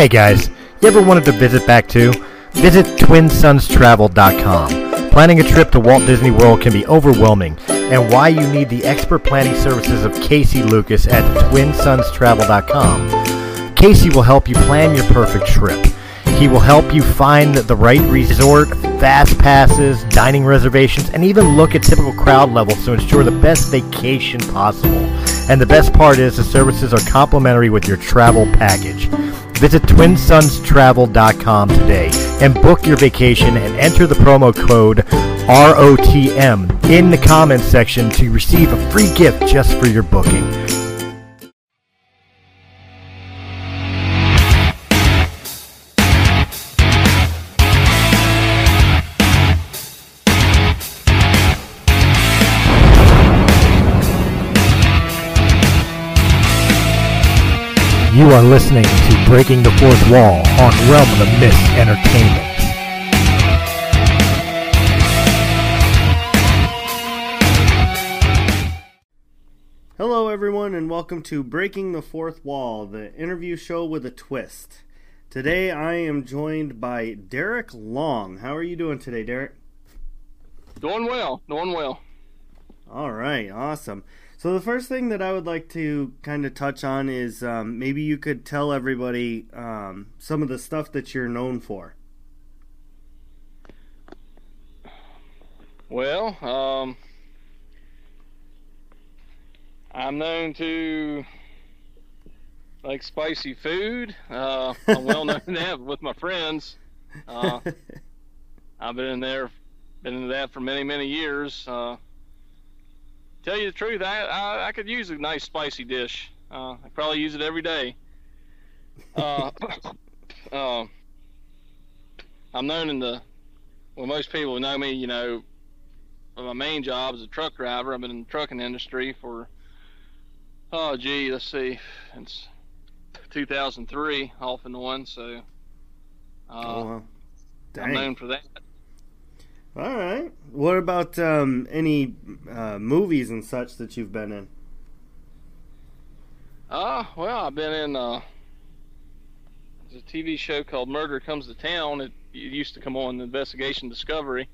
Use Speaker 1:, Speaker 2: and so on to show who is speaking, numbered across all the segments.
Speaker 1: Hey guys, you ever wanted to visit back to? Visit TwinSonsTravel.com. Planning a trip to Walt Disney World can be overwhelming, and why you need the expert planning services of Casey Lucas at TwinSonsTravel.com. Casey will help you plan your perfect trip. He will help you find the right resort, fast passes, dining reservations, and even look at typical crowd levels to ensure the best vacation possible. And the best part is the services are complimentary with your travel package. Visit TwinSonsTravel.com today and book your vacation and enter the promo code ROTM in the comments section to receive a free gift just for your booking. You are listening to Breaking the Fourth Wall on Realm of the Mist Entertainment.
Speaker 2: Hello, everyone, and welcome to Breaking the Fourth Wall, the interview show with a twist. Today, I am joined by Derek Long. How are you doing today, Derek?
Speaker 3: Doing well, doing well.
Speaker 2: All right, awesome. So, the first thing that I would like to kind of touch on is um, maybe you could tell everybody um, some of the stuff that you're known for.
Speaker 3: Well, um, I'm known to like spicy food. Uh, I'm well known to that with my friends. Uh, I've been in there, been in that for many, many years. Uh, tell you the truth, I, I, I could use a nice spicy dish. Uh, I probably use it every day. Uh, uh, I'm known in the well, most people know me, you know, my main job is a truck driver. I've been in the trucking industry for oh gee, let's see, it's 2003 off and on. So uh,
Speaker 2: oh, wow.
Speaker 3: I'm known for that.
Speaker 2: All right. What about um, any uh, movies and such that you've been in?
Speaker 3: Uh, well, I've been in uh, there's a TV show called Murder Comes to Town. It, it used to come on Investigation Discovery.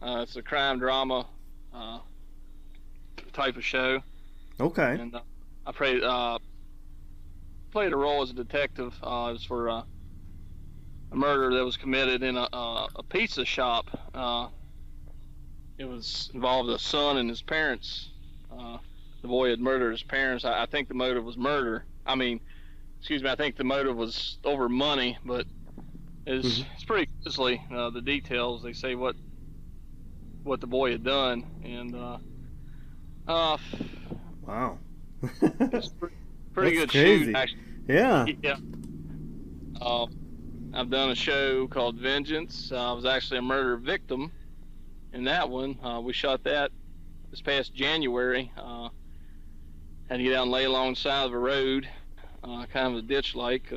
Speaker 3: Uh, it's a crime drama uh, type of show.
Speaker 2: Okay.
Speaker 3: And uh, I played uh, played a role as a detective. Uh, it was for uh, a murder that was committed in a, uh, a pizza shop. Uh, it was involved a son and his parents. Uh, the boy had murdered his parents. I, I think the motive was murder. I mean, excuse me. I think the motive was over money, but it's
Speaker 2: Mhm.
Speaker 3: it's pretty grisly. Uh, the details they say what what the boy had done, and uh, uh,
Speaker 2: Wow.
Speaker 3: it's pretty, pretty good
Speaker 2: crazy.
Speaker 3: shoot actually.
Speaker 2: yeah.
Speaker 3: Yeah. Um, I've done a show called Vengeance. Uh, I was actually a murder victim in that one. Uh, we shot that this past January. Uh, had to get out and lay alongside of a road, uh, kind of a ditch like.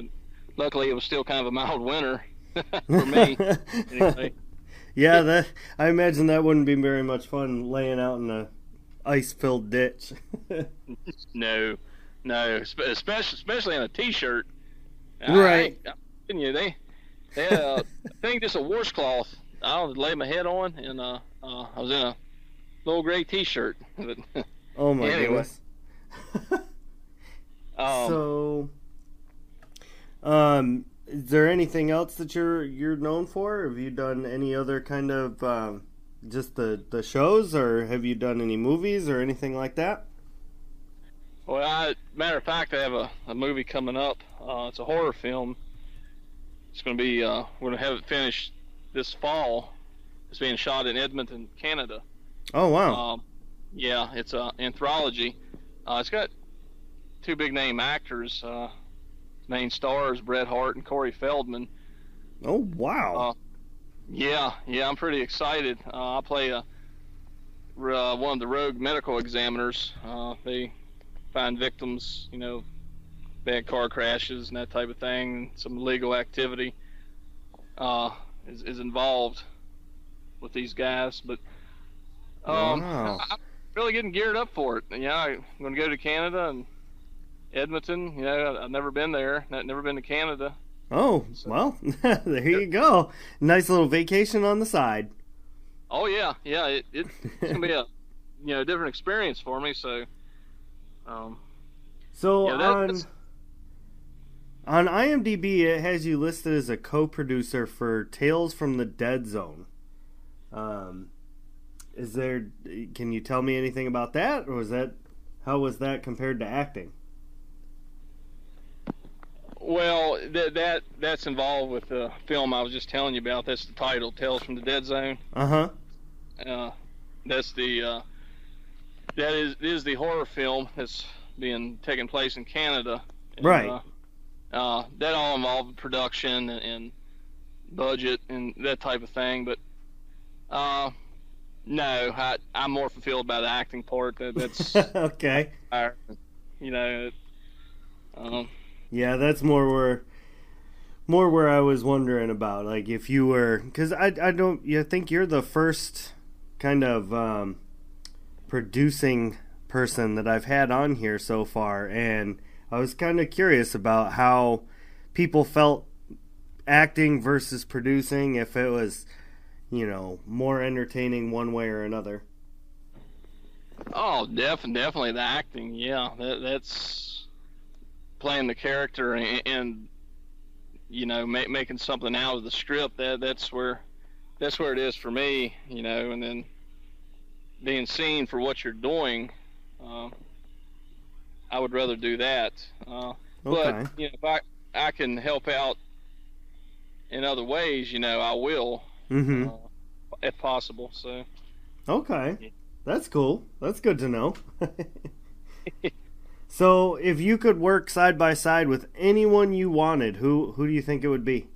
Speaker 3: Luckily, it was still kind of a mild winter for me. anyway.
Speaker 2: yeah, that I imagine that wouldn't be very much fun laying out in a ice-filled ditch.
Speaker 3: No, no, especially especially in a t-shirt.
Speaker 2: Right.
Speaker 3: I, I, you they, they uh, I think just a washcloth. I don't lay my head on, and uh, uh, I was in a little gray t-shirt. But,
Speaker 2: oh my
Speaker 3: Anyway.
Speaker 2: goodness.
Speaker 3: um,
Speaker 2: so, um, is there anything else that you're you're known for? Have you done any other kind of um, just the the shows, or have you done any movies or anything like that?
Speaker 3: well, I, matter of fact, I have a, a movie coming up. Uh, it's a horror film. It's going to be. Uh, we're going to have it finished this fall. It's being shot in Edmonton, Canada.
Speaker 2: Oh wow.
Speaker 3: Um, yeah, it's a anthology. Uh, it's got two big name actors. Uh, main stars Bret Hart and Corey Feldman.
Speaker 2: oh wow.
Speaker 3: uh, Yeah, yeah, I'm pretty excited. Uh, I play a, uh, one of the rogue medical examiners. Uh, they find victims, you know, bad car crashes and that type of thing. Some legal activity uh, is, is involved with these guys, but um,
Speaker 2: Wow.
Speaker 3: I'm really getting geared up for it. Yeah, I'm going to go to Canada and Edmonton. You know, I've never been there, not- never been to Canada.
Speaker 2: Oh well, there you go. Nice little vacation on the side.
Speaker 3: Oh yeah, yeah. It, it, it's gonna be a you know different experience for me. So, um,
Speaker 2: So
Speaker 3: yeah, that,
Speaker 2: on on IMDb, it has you listed as a co-producer for Tales from the Dead Zone. Um, is there? Can you tell me anything about that, or was that? How was that compared to acting?
Speaker 3: well, that that that's involved with the film I was just telling you about. That's the title, Tales from the Dead Zone.
Speaker 2: Uh huh.
Speaker 3: Uh, that's the uh, that is is the horror film that's being taken place in Canada. And,
Speaker 2: Right.
Speaker 3: Uh, uh, that all involved production and, and budget and that type of thing. But uh, no, I, I'm more fulfilled by the acting part. That that's
Speaker 2: okay.
Speaker 3: our, you know. Um,
Speaker 2: Yeah, that's more where more where I was wondering about like if you were cuz I I don't you think you're the first kind of um producing person that I've had on here so far and I was kind of curious about how people felt acting versus producing if it was you know more entertaining one way or another.
Speaker 3: Oh, def- definitely the acting. Yeah, that, that's playing the character and, and you know ma- making something out of the script. That that's where that's where it is for me. You know, and then being seen for what you're doing. Uh, I would rather do that. Uh,
Speaker 2: Okay.
Speaker 3: But you know, if I I can help out in other ways, you know, I will
Speaker 2: Mhm.
Speaker 3: uh, if possible. So.
Speaker 2: Okay. That's cool. That's good to know. so, if you could work side by side with anyone you wanted, who who do you think it would be?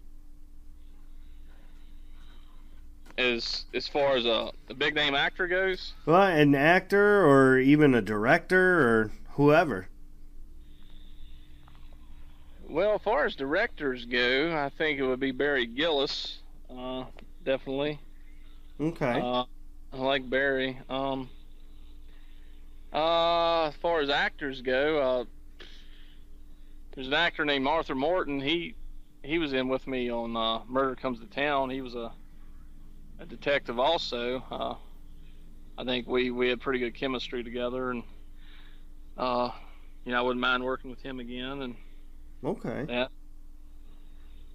Speaker 3: as as far as a, a big name actor goes.
Speaker 2: Well, an actor or even a director or whoever.
Speaker 3: Well, as far as directors go, I think it would be Barry Gillis, uh, definitely.
Speaker 2: Okay.
Speaker 3: Uh, I like Barry. Um, uh, as far as actors go, uh, there's an actor named Arthur Morton. He he was in with me on uh, Murder Comes to Town. He was a a detective also. Uh, I think we we had pretty good chemistry together, and uh, you know I wouldn't mind working with him again. And
Speaker 2: okay.
Speaker 3: that.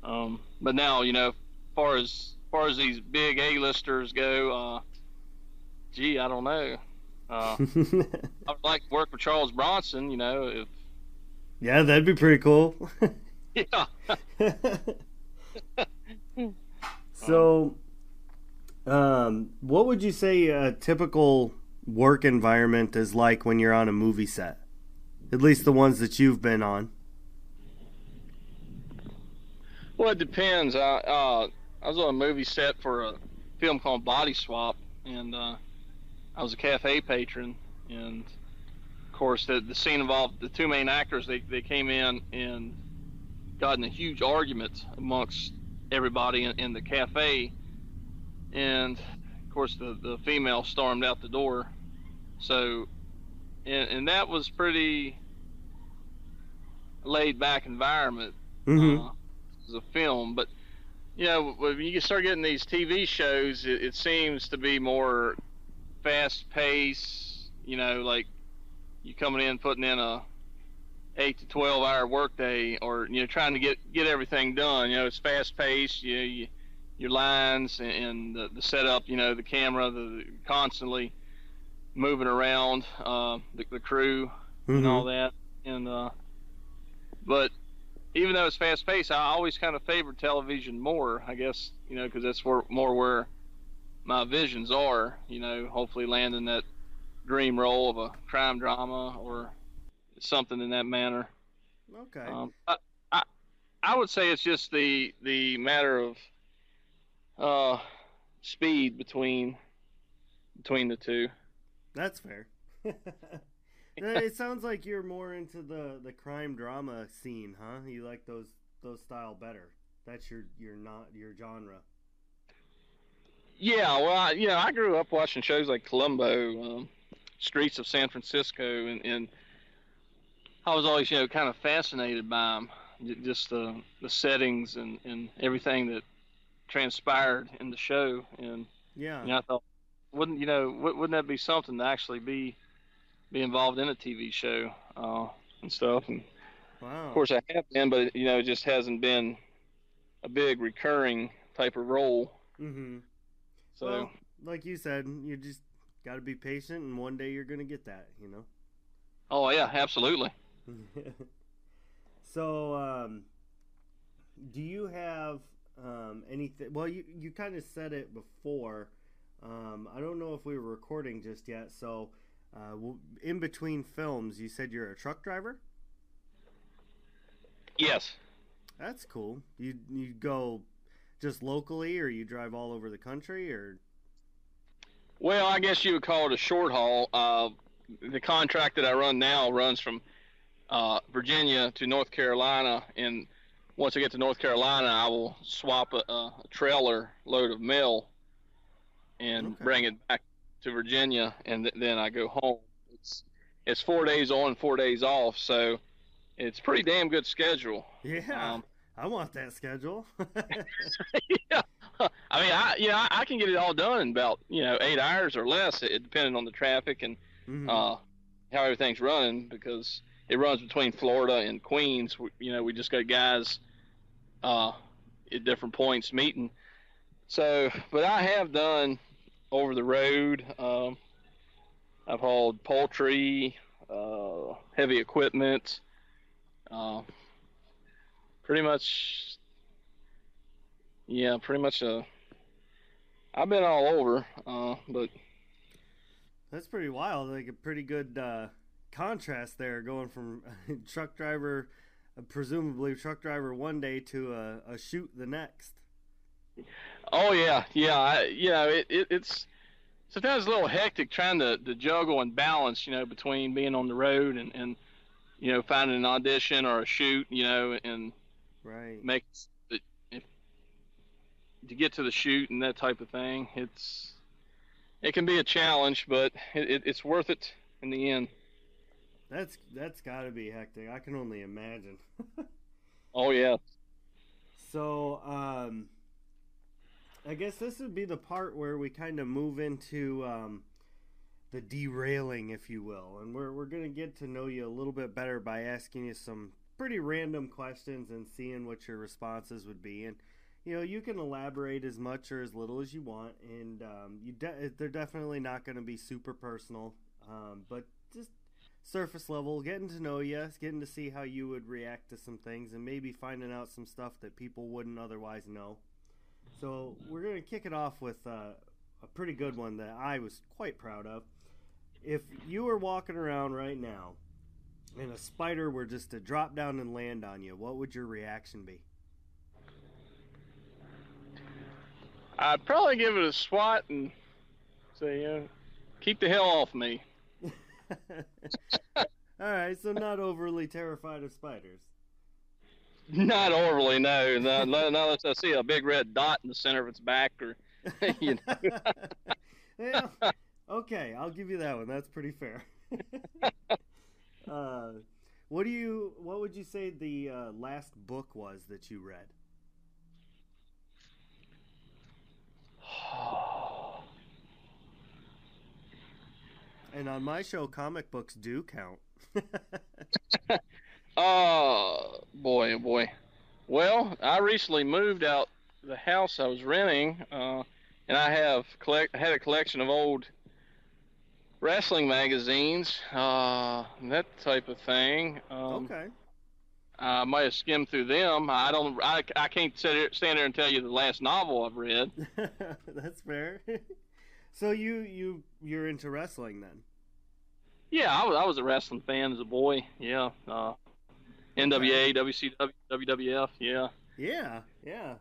Speaker 3: Um, but now, you know, as far as, as far as these big A-listers go, uh, gee, I don't know. Uh, I would like to work with Charles Bronson. You know, if
Speaker 2: yeah, that'd be pretty cool.
Speaker 3: yeah,
Speaker 2: so, um, what would you say a typical work environment is like when you're on a movie set? At least the ones that you've been on.
Speaker 3: well, it depends. I uh, I was on a movie set for a film called Body Swap, and uh, I was a cafe patron, and of course the the scene involved the two main actors. They they came in and got in a huge argument amongst everybody in, in the cafe, and of course the the female stormed out the door. So, and, and that was pretty laid back environment
Speaker 2: hmm
Speaker 3: uh, as a film, but you know when you start getting these TV shows, it, it seems to be more fast paced. You know, like you coming in putting in a eight to twelve hour workday, or you know trying to get get everything done. You know, it's fast paced. You, you your lines and, and the, the setup. You know, the camera, the constantly moving around, uh, the, the crew and all that, and uh, but even though it's fast paced, I always kind of favored television more. I guess you know because that's where more where my visions are. You know, hopefully landing that dream role of a crime drama or something in that manner.
Speaker 2: Okay.
Speaker 3: Um, I, I I would say it's just the the matter of uh speed between between the two.
Speaker 2: That's fair. it sounds like you're more into the the crime drama scene, huh? You like those those style better. That's your your not your genre.
Speaker 3: Yeah, well, I, you know, I grew up watching shows like Columbo, um, Streets of San Francisco, and, and I was always, you know, kind of fascinated by them. just the the settings and and everything that transpired in the show. And
Speaker 2: Yeah.
Speaker 3: you know, I thought, wouldn't you know, wouldn't that be something to actually be be involved in a TV show uh, and stuff? And
Speaker 2: Wow.
Speaker 3: of course, I have been, but you know, it just hasn't been a big recurring type of role.
Speaker 2: Mm-hmm.
Speaker 3: So
Speaker 2: Well, like you said, you just got to be patient, and one day you're gonna get that. You know.
Speaker 3: oh yeah, absolutely.
Speaker 2: so, um, do you have um, anything? Well, you you kind of said it before. Um, I don't know if we were recording just yet. So, uh, in between films, you said you're a truck driver.
Speaker 3: Yes.
Speaker 2: That's cool. You you go just locally, or you drive all over the country, or
Speaker 3: Well, I guess you would call it a short haul. Uh, the contract that I run now runs from uh, Virginia to North Carolina, and once I get to North Carolina, I will swap a, a trailer load of mail and
Speaker 2: Okay.
Speaker 3: bring it back to Virginia, and th- then I go home. It's it's four days on, four days off, so it's pretty damn good schedule.
Speaker 2: yeah.
Speaker 3: Um,
Speaker 2: I want that schedule.
Speaker 3: yeah. I mean, I you know I, I can get it all done in about you know eight hours or less, it, depending on the traffic and
Speaker 2: Mhm.
Speaker 3: uh, how everything's running because it runs between Florida and Queens. We, you know, we just got guys uh, at different points meeting. So, but I have done over the road. Um, I've hauled poultry, uh, heavy equipment, uh, pretty much. Yeah, pretty much. Uh, I've been all over, uh, but
Speaker 2: That's pretty wild. Like a pretty good uh, contrast there, going from truck driver, presumably truck driver one day to a, a shoot the next.
Speaker 3: Oh yeah, yeah. I, you know, it, it, it's sometimes a little hectic trying to, to juggle and balance, you know, between being on the road and, and you know finding an audition or a shoot, you know, and
Speaker 2: Right.
Speaker 3: make if to get to the shoot and that type of thing. It's it can be a challenge, but it, it, it's worth it in the end.
Speaker 2: That's that's got to be hectic. I can only imagine.
Speaker 3: Oh yeah.
Speaker 2: So, um, I guess this would be the part where we kind of move into um, the derailing, if you will, and we're we're gonna get to know you a little bit better by asking you some pretty random questions and seeing what your responses would be, and you know you can elaborate as much or as little as you want, and um, you de- they're definitely not going to be super personal, um, but just surface level, getting to know you, getting to see how you would react to some things, and maybe finding out some stuff that people wouldn't otherwise know. So we're gonna kick it off with uh, a pretty good one that I was quite proud of. If you were walking around right now, and a spider were just to drop down and land on you, what would your reaction be?
Speaker 3: I'd probably give it a swat and say, you know, keep the hell off me.
Speaker 2: All right, so not overly terrified of spiders.
Speaker 3: Not overly, no. Not, not unless I see a big red dot in the center of its back, or you know.
Speaker 2: okay, I'll give you that one. That's pretty fair. uh, what do you? What would you say the uh, last book was that you read? And on my show, comic books do count.
Speaker 3: Oh boy, oh boy. Well, I recently moved out the house I was renting, uh, and I have collect had a collection of old wrestling magazines, uh, that type of thing. Um,
Speaker 2: okay.
Speaker 3: I might have skimmed through them. I don't. I, I can't sit here, stand there and tell you the last novel I've read.
Speaker 2: That's fair. so you you you're into wrestling then?
Speaker 3: Yeah, I was, I was a wrestling fan as a boy. Yeah, uh, NWA, WCW, WWF. Yeah.
Speaker 2: Yeah, yeah.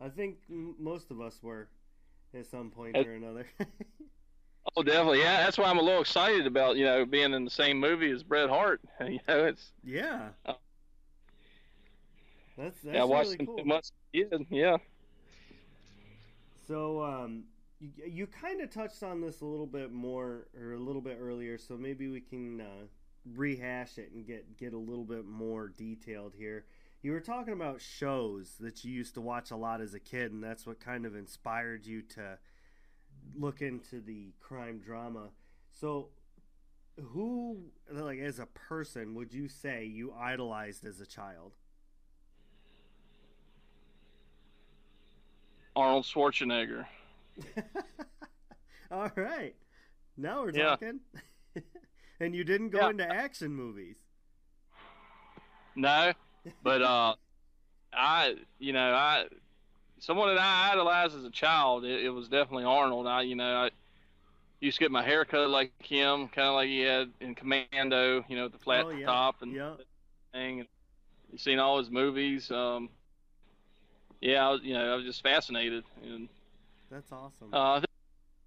Speaker 2: I think m- most of us were at some point
Speaker 3: Uh,
Speaker 2: or another.
Speaker 3: Oh, definitely. Yeah, that's why I'm a little excited about you know being in the same movie as Bret Hart. You know, it's
Speaker 2: yeah.
Speaker 3: Oh.
Speaker 2: That's that's
Speaker 3: yeah, I watched
Speaker 2: really cool.
Speaker 3: much. Yeah, yeah.
Speaker 2: So um, you you kind of touched on this a little bit more or a little bit earlier, so maybe we can uh, rehash it and get get a little bit more detailed here. you were talking about shows that you used to watch a lot as a kid, and that's what kind of inspired you to look into the crime drama. So, who, like, as a person, would you say you idolized as a child?
Speaker 3: Arnold Schwarzenegger.
Speaker 2: All right. Now we're
Speaker 3: Yeah.
Speaker 2: and you didn't go
Speaker 3: Yeah.
Speaker 2: into action movies.
Speaker 3: No, but uh, I, you know, I, someone that I idolized as a child, it, it was definitely Arnold. I, you know, I used to get my hair cut like him, kind of like he had in Commando, you know, with the flat
Speaker 2: Oh, yeah.
Speaker 3: top and
Speaker 2: Yeah.
Speaker 3: thing. And you've seen all his movies. Um, yeah, I was, you know, I was just fascinated, and
Speaker 2: That's awesome.
Speaker 3: uh, a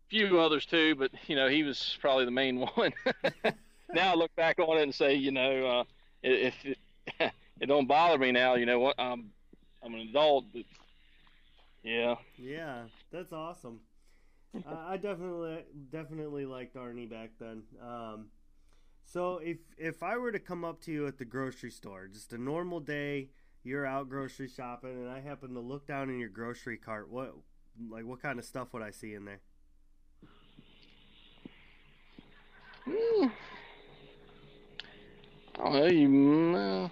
Speaker 3: few others too, but you know, he was probably the main one. now I look back on it and say, you know, uh, if it, it don't bother me now, you know what, I'm I'm an adult, but yeah,
Speaker 2: Yeah, that's awesome. uh, I definitely definitely liked Arnie back then. Um, so if if I were to come up to you at the grocery store, just a normal day, you're out grocery shopping, and I happen to look down in your grocery cart, what like what kind of stuff would I see in there?
Speaker 3: Hmm. I don't know, you mm,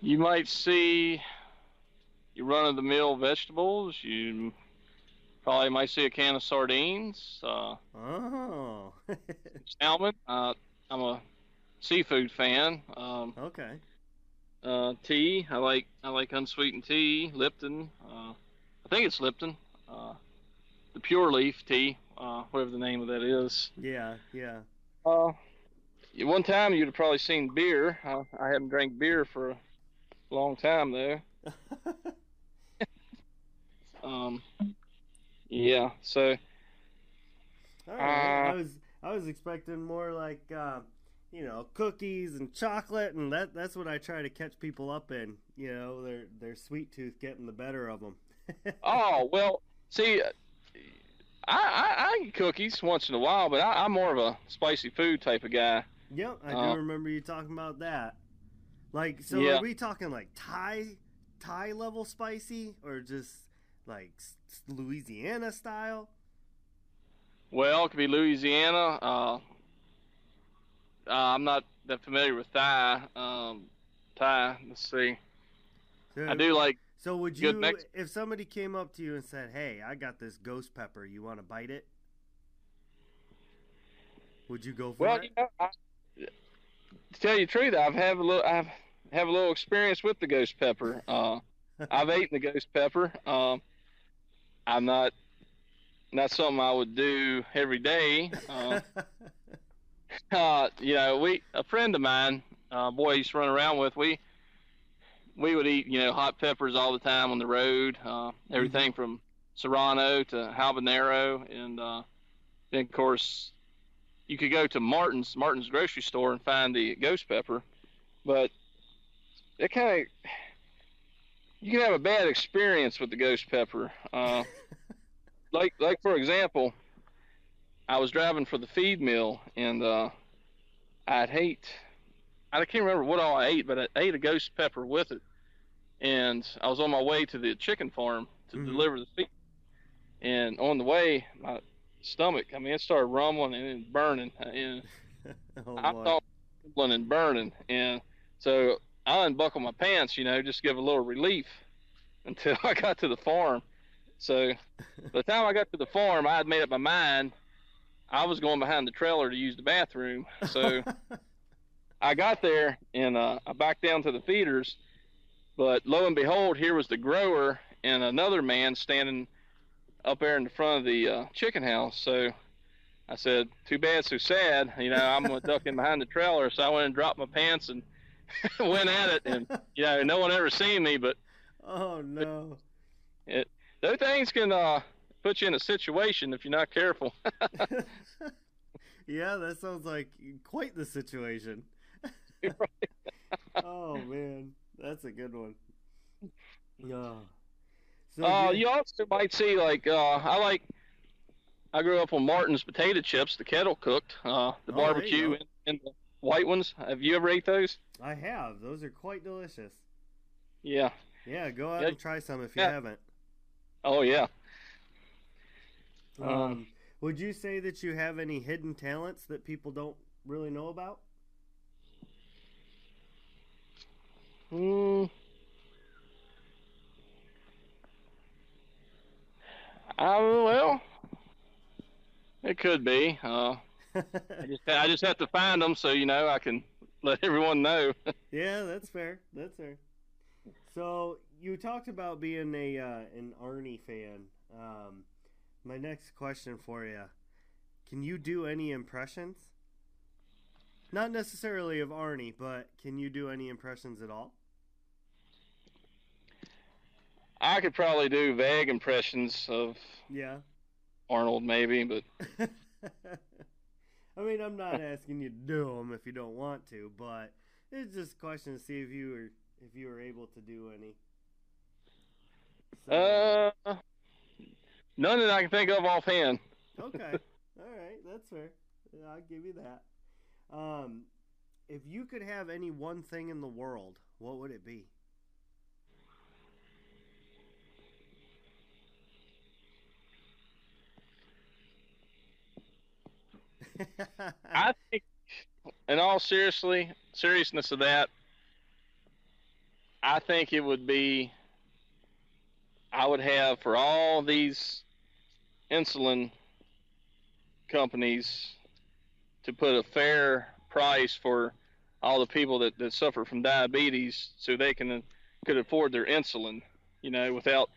Speaker 3: you might see your run of the mill vegetables. You probably might see a can of sardines. Uh,
Speaker 2: Oh,
Speaker 3: salmon. Uh, I'm a seafood fan. Um,
Speaker 2: okay.
Speaker 3: uh, tea. I like I like unsweetened tea. Lipton. Uh, I think it's Lipton. Uh, the pure leaf tea, uh, whatever the name of that is.
Speaker 2: Yeah, yeah.
Speaker 3: Uh, one time you'd have probably seen beer. Uh, I haven't drank beer for a long time though. Um, yeah. So
Speaker 2: All right. I
Speaker 3: Uh,
Speaker 2: was I was expecting more like uh, you know cookies and chocolate, and that that's what I try to catch people up in. You know, their their sweet tooth getting the better of them.
Speaker 3: oh well. See, I, I I eat cookies once in a while, but I, I'm more of a spicy food type of guy.
Speaker 2: Yep, I
Speaker 3: Uh,
Speaker 2: do remember you talking about that. Like, so
Speaker 3: Yeah.
Speaker 2: are we talking like Thai Thai level spicy, or just like Louisiana style?
Speaker 3: Well, it could be Louisiana. Uh, uh, I'm not that familiar with Thai. Um, Thai. Let's see.
Speaker 2: So,
Speaker 3: I do like.
Speaker 2: So would you,
Speaker 3: Mex-
Speaker 2: if somebody came up to you and said, "Hey, I got this ghost pepper. You want to bite it?" Would you go for
Speaker 3: Well,
Speaker 2: it?
Speaker 3: you know, to tell you the truth, I've have a little. I've have a little experience with the ghost pepper. Uh, I've eaten the ghost pepper. Um, I'm not. Not something I would do every day. Uh, uh, you know, we a friend of mine, uh, boy, I used to run around with. We we would eat, you know, hot peppers all the time on the road. Uh, everything from serrano to habanero, and uh, then of course you could go to Martin's Martin's grocery store and find the ghost pepper, but it kind of you can have a bad experience with the ghost pepper. Uh, like like for example, I was driving for the feed mill and uh, I'd hate I can't remember what all I ate, but I ate a ghost pepper with it, and I was on my way to the chicken farm to
Speaker 2: Mhm.
Speaker 3: deliver the feed, and on the way my stomach, I mean, it started rumbling and burning, and
Speaker 2: oh,
Speaker 3: I thought rumbling and burning, and so I unbuckled my pants, you know, just to give a little relief until I got to the farm. So by the time I got to the farm, I had made up my mind I was going behind the trailer to use the bathroom. So I got there and uh, I backed down to the feeders, but lo and behold, here was the grower and another man standing up there in the front of the uh, chicken house. So I said, "Too bad, so sad." You know, I'm gonna duck in behind the trailer. So I went and dropped my pants and went at it, and you know, no one ever seen me, but
Speaker 2: oh no.
Speaker 3: those things can uh, put you in a situation if you're not careful.
Speaker 2: yeah, that sounds like quite the situation. oh man, that's a good one. No. So
Speaker 3: Uh,
Speaker 2: you-
Speaker 3: also might see like uh, I like. I grew up on Martin's potato chips, the kettle cooked, uh, the
Speaker 2: Oh,
Speaker 3: barbecue in, in the white ones. Have you ever ate those?
Speaker 2: I have. Those are quite delicious.
Speaker 3: Yeah.
Speaker 2: Yeah, go out
Speaker 3: Yeah.
Speaker 2: and try some if you
Speaker 3: Yeah.
Speaker 2: haven't.
Speaker 3: Oh yeah.
Speaker 2: Um,
Speaker 3: Um,
Speaker 2: would you say that you have any hidden talents that people don't really know about?
Speaker 3: Hmm. Uh, well, it could be. Uh, I just I just have to find them so you know I can let everyone know.
Speaker 2: yeah, that's fair. That's fair. So you talked about being a uh, an Arnie fan. Um, my next question for you: Can you do any impressions? Not necessarily of Arnie, but can you do any impressions at all?
Speaker 3: I could probably do vague impressions of
Speaker 2: Yeah.
Speaker 3: Arnold, maybe, but
Speaker 2: I mean, I'm not asking you to do them if you don't want to, but it's just a question to see if you were if you were able to do any. So,
Speaker 3: uh, none that I can think of offhand.
Speaker 2: okay, all right, that's fair. I'll give you that. Um, if you could have any one thing in the world, what would it be?
Speaker 3: I think, in all seriously seriousness of that, I think it would be. I would have for all these insulin companies to put a fair price for all the people that, that suffer from diabetes so they can could afford their insulin, you know, without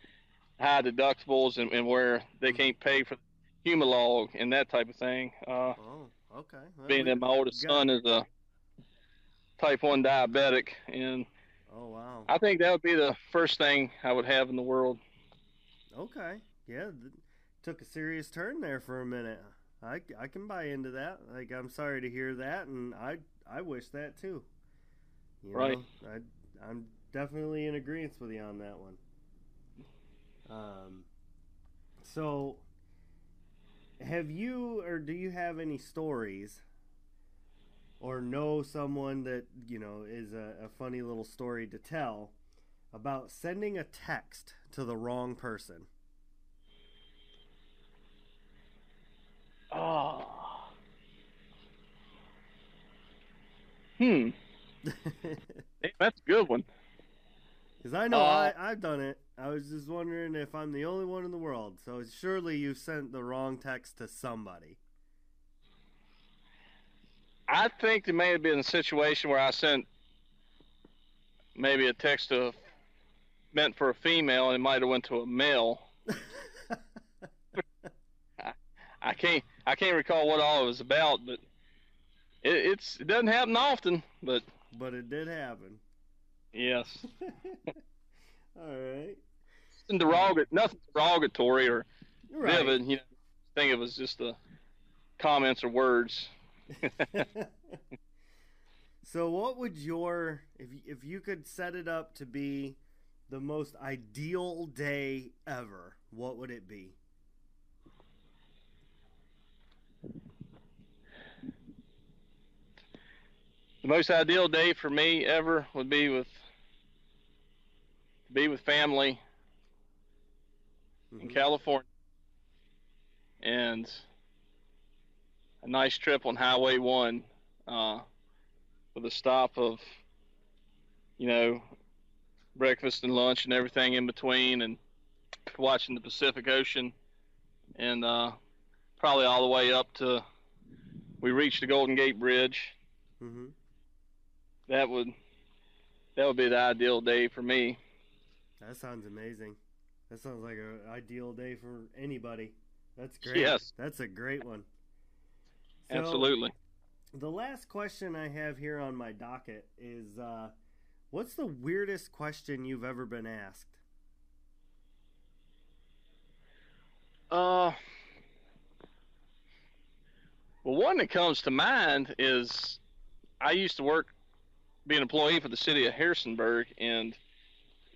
Speaker 3: high deductibles and, and where they can't pay for Humalog and that type of thing. Uh,
Speaker 2: oh, okay. Well,
Speaker 3: being that my oldest son is a type 1 diabetic and
Speaker 2: Oh wow.
Speaker 3: i think that would be the first thing i would have in the world
Speaker 2: Okay. Yeah, took a serious turn there for a minute. I, I can buy into that. Like I'm sorry to hear that, and I I wish that too. You
Speaker 3: Right.
Speaker 2: Know, I I'm definitely in agreement with you on that one. Um. So, have you or do you have any stories? Or know someone that you know is a, a funny little story to tell about sending a text to the wrong person.
Speaker 3: oh hmm that's a good one
Speaker 2: Because I know
Speaker 3: Uh,
Speaker 2: I, I've done it. I was just wondering if I'm the only one in the world. So surely you've sent the wrong text to somebody.
Speaker 3: i think it may have been a situation where i sent maybe a text to meant for a female and it might have went to a male i can't i can't recall what all it was about but it, it's it doesn't happen often but
Speaker 2: but it did happen.
Speaker 3: yes
Speaker 2: All right.
Speaker 3: Nothing derogatory, nothing derogatory or
Speaker 2: Right.
Speaker 3: vivid. You know, think it was just the comments or words.
Speaker 2: so what would your if if you could set it up to be the most ideal day ever, what would it be?
Speaker 3: The most ideal day for me ever would be with be with family in
Speaker 2: Mhm.
Speaker 3: California and a nice trip on Highway One uh, with a stop of you know breakfast and lunch and everything in between and watching the Pacific Ocean and uh, probably all the way up to we reached the Golden Gate Bridge.
Speaker 2: Mhm.
Speaker 3: That would that would be the ideal day for me.
Speaker 2: That sounds amazing. That sounds like an ideal day for anybody. That's great.
Speaker 3: Yes.
Speaker 2: That's a great one. So,
Speaker 3: Absolutely.
Speaker 2: The last question I have here on my docket is uh, what's the weirdest question you've ever been asked?
Speaker 3: Uh, well, one that comes to mind is I used to work, be an employee for the city of Harrisonburg, and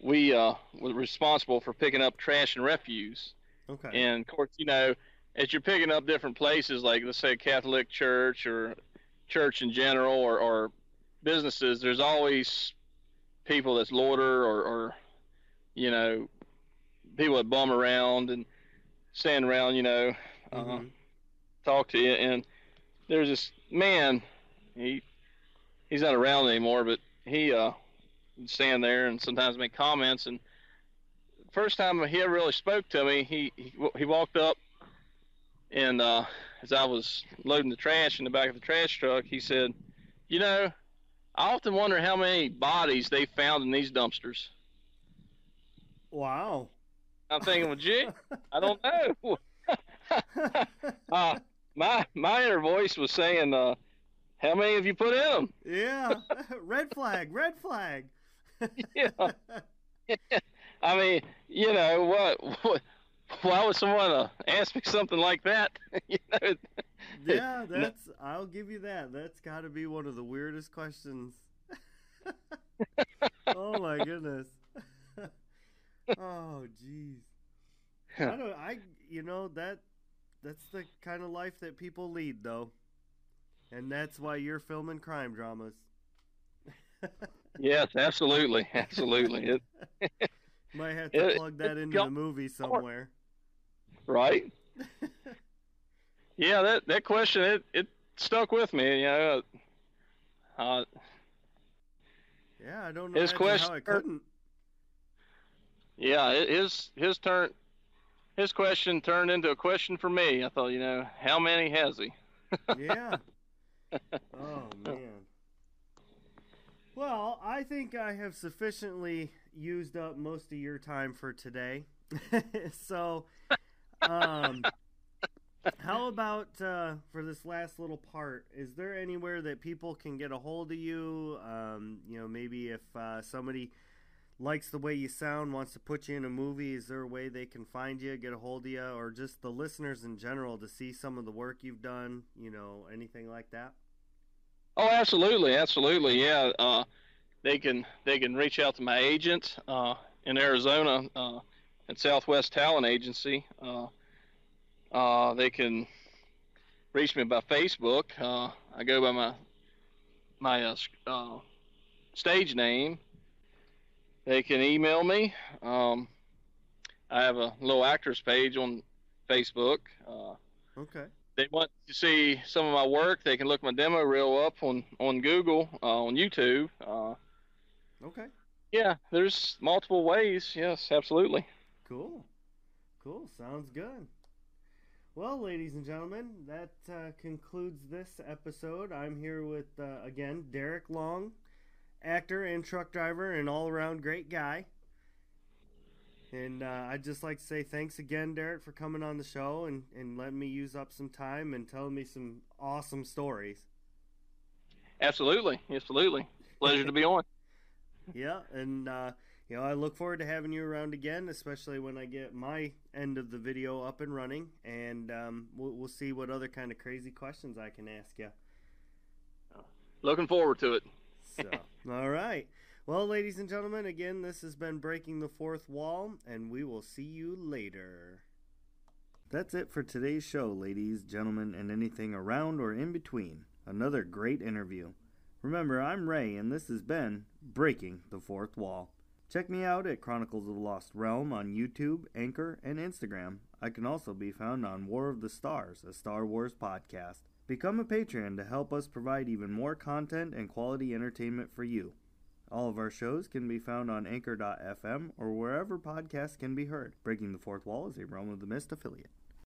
Speaker 3: we uh, were responsible for picking up trash and refuse.
Speaker 2: Okay.
Speaker 3: And of course, you know, as you're picking up different places, like let's say a Catholic church or church in general or, or businesses, there's always people that's loiter or, or you know people that bum around and stand around, you know, uh,
Speaker 2: Mhm.
Speaker 3: talk to you. And there's this man, he he's not around anymore, but he uh stand there and sometimes make comments. And first time he ever really spoke to me, he he, he walked up and uh, as I was loading the trash in the back of the trash truck, he said, "You know, I often wonder how many bodies they found in these dumpsters."
Speaker 2: Wow.
Speaker 3: I'm thinking, well, gee, I don't know. uh, my my inner voice was saying, uh, "How many have you put in them?"
Speaker 2: yeah. red flag. Red flag.
Speaker 3: Yeah. I mean, you know what? what why would someone uh, ask me something like that? you know,
Speaker 2: yeah, that's. I'll give you that. That's got to be one of the weirdest questions. oh my goodness. oh jeez. I don't. I. You know that. That's the kind of life that people lead, though, and that's why you're filming crime dramas.
Speaker 3: Yes, absolutely, absolutely. It,
Speaker 2: Might have to
Speaker 3: It-
Speaker 2: plug that into the movie somewhere.
Speaker 3: right? Yeah, that that question it it stuck with me. You know, uh,
Speaker 2: yeah, I don't know
Speaker 3: His
Speaker 2: how
Speaker 3: question-
Speaker 2: I couldn't.
Speaker 3: yeah, his his turn. His question turned into a question for me. I thought, you know, how many has he?
Speaker 2: yeah. Oh man. Well, I think I have sufficiently used up most of your time for today. so, um, how about uh, for this last little part? Is there anywhere that people can get a hold of you? Um, you know, maybe if uh, somebody likes the way you sound, wants to put you in a movie, is there a way they can find you, get a hold of you, or just the listeners in general to see some of the work you've done? You know, anything like that?
Speaker 3: Oh, absolutely, absolutely. Yeah, uh, they can they can reach out to my agent uh, in Arizona uh, at Southwest Talent Agency. Uh, uh, they can reach me by Facebook. Uh, I go by my my uh, stage name. They can email me. Um, I have a little actors page on Facebook.
Speaker 2: Okay.
Speaker 3: They want to see some of my work, they can look my demo reel up on on Google, uh, on YouTube. Uh,
Speaker 2: Okay.
Speaker 3: yeah, there's multiple ways. Yes, absolutely.
Speaker 2: Cool. Cool. Sounds good. Well, ladies and gentlemen, that uh, concludes this episode. I'm here with, uh, again, Derek Long, actor and truck driver, and all around great guy. And uh, I'd just like to say thanks again, Derek, for coming on the show and, and letting me use up some time and telling me some awesome stories.
Speaker 3: Absolutely, absolutely. Pleasure to be on.
Speaker 2: yeah, and uh, you know, I look forward to having you around again, especially when I get my end of the video up and running, and um, we'll, we'll see what other kind of crazy questions I can ask you.
Speaker 3: Looking forward to it.
Speaker 2: So, all right. Well, ladies and gentlemen, again, this has been Breaking the Fourth Wall, and we will see you later. That's it for today's show, ladies, gentlemen, and anything around or in between. Another great interview. Remember, I'm Ray, and this has been Breaking the Fourth Wall. Check me out at Chronicles of the Lost Realm on YouTube, Anchor, and Instagram. I can also be found on War of the Stars, a Star Wars podcast. Become a Patreon to help us provide even more content and quality entertainment for you. All of our shows can be found on Anchor.fm or wherever podcasts can be heard. Breaking the Fourth Wall is a Realm of the Mist affiliate.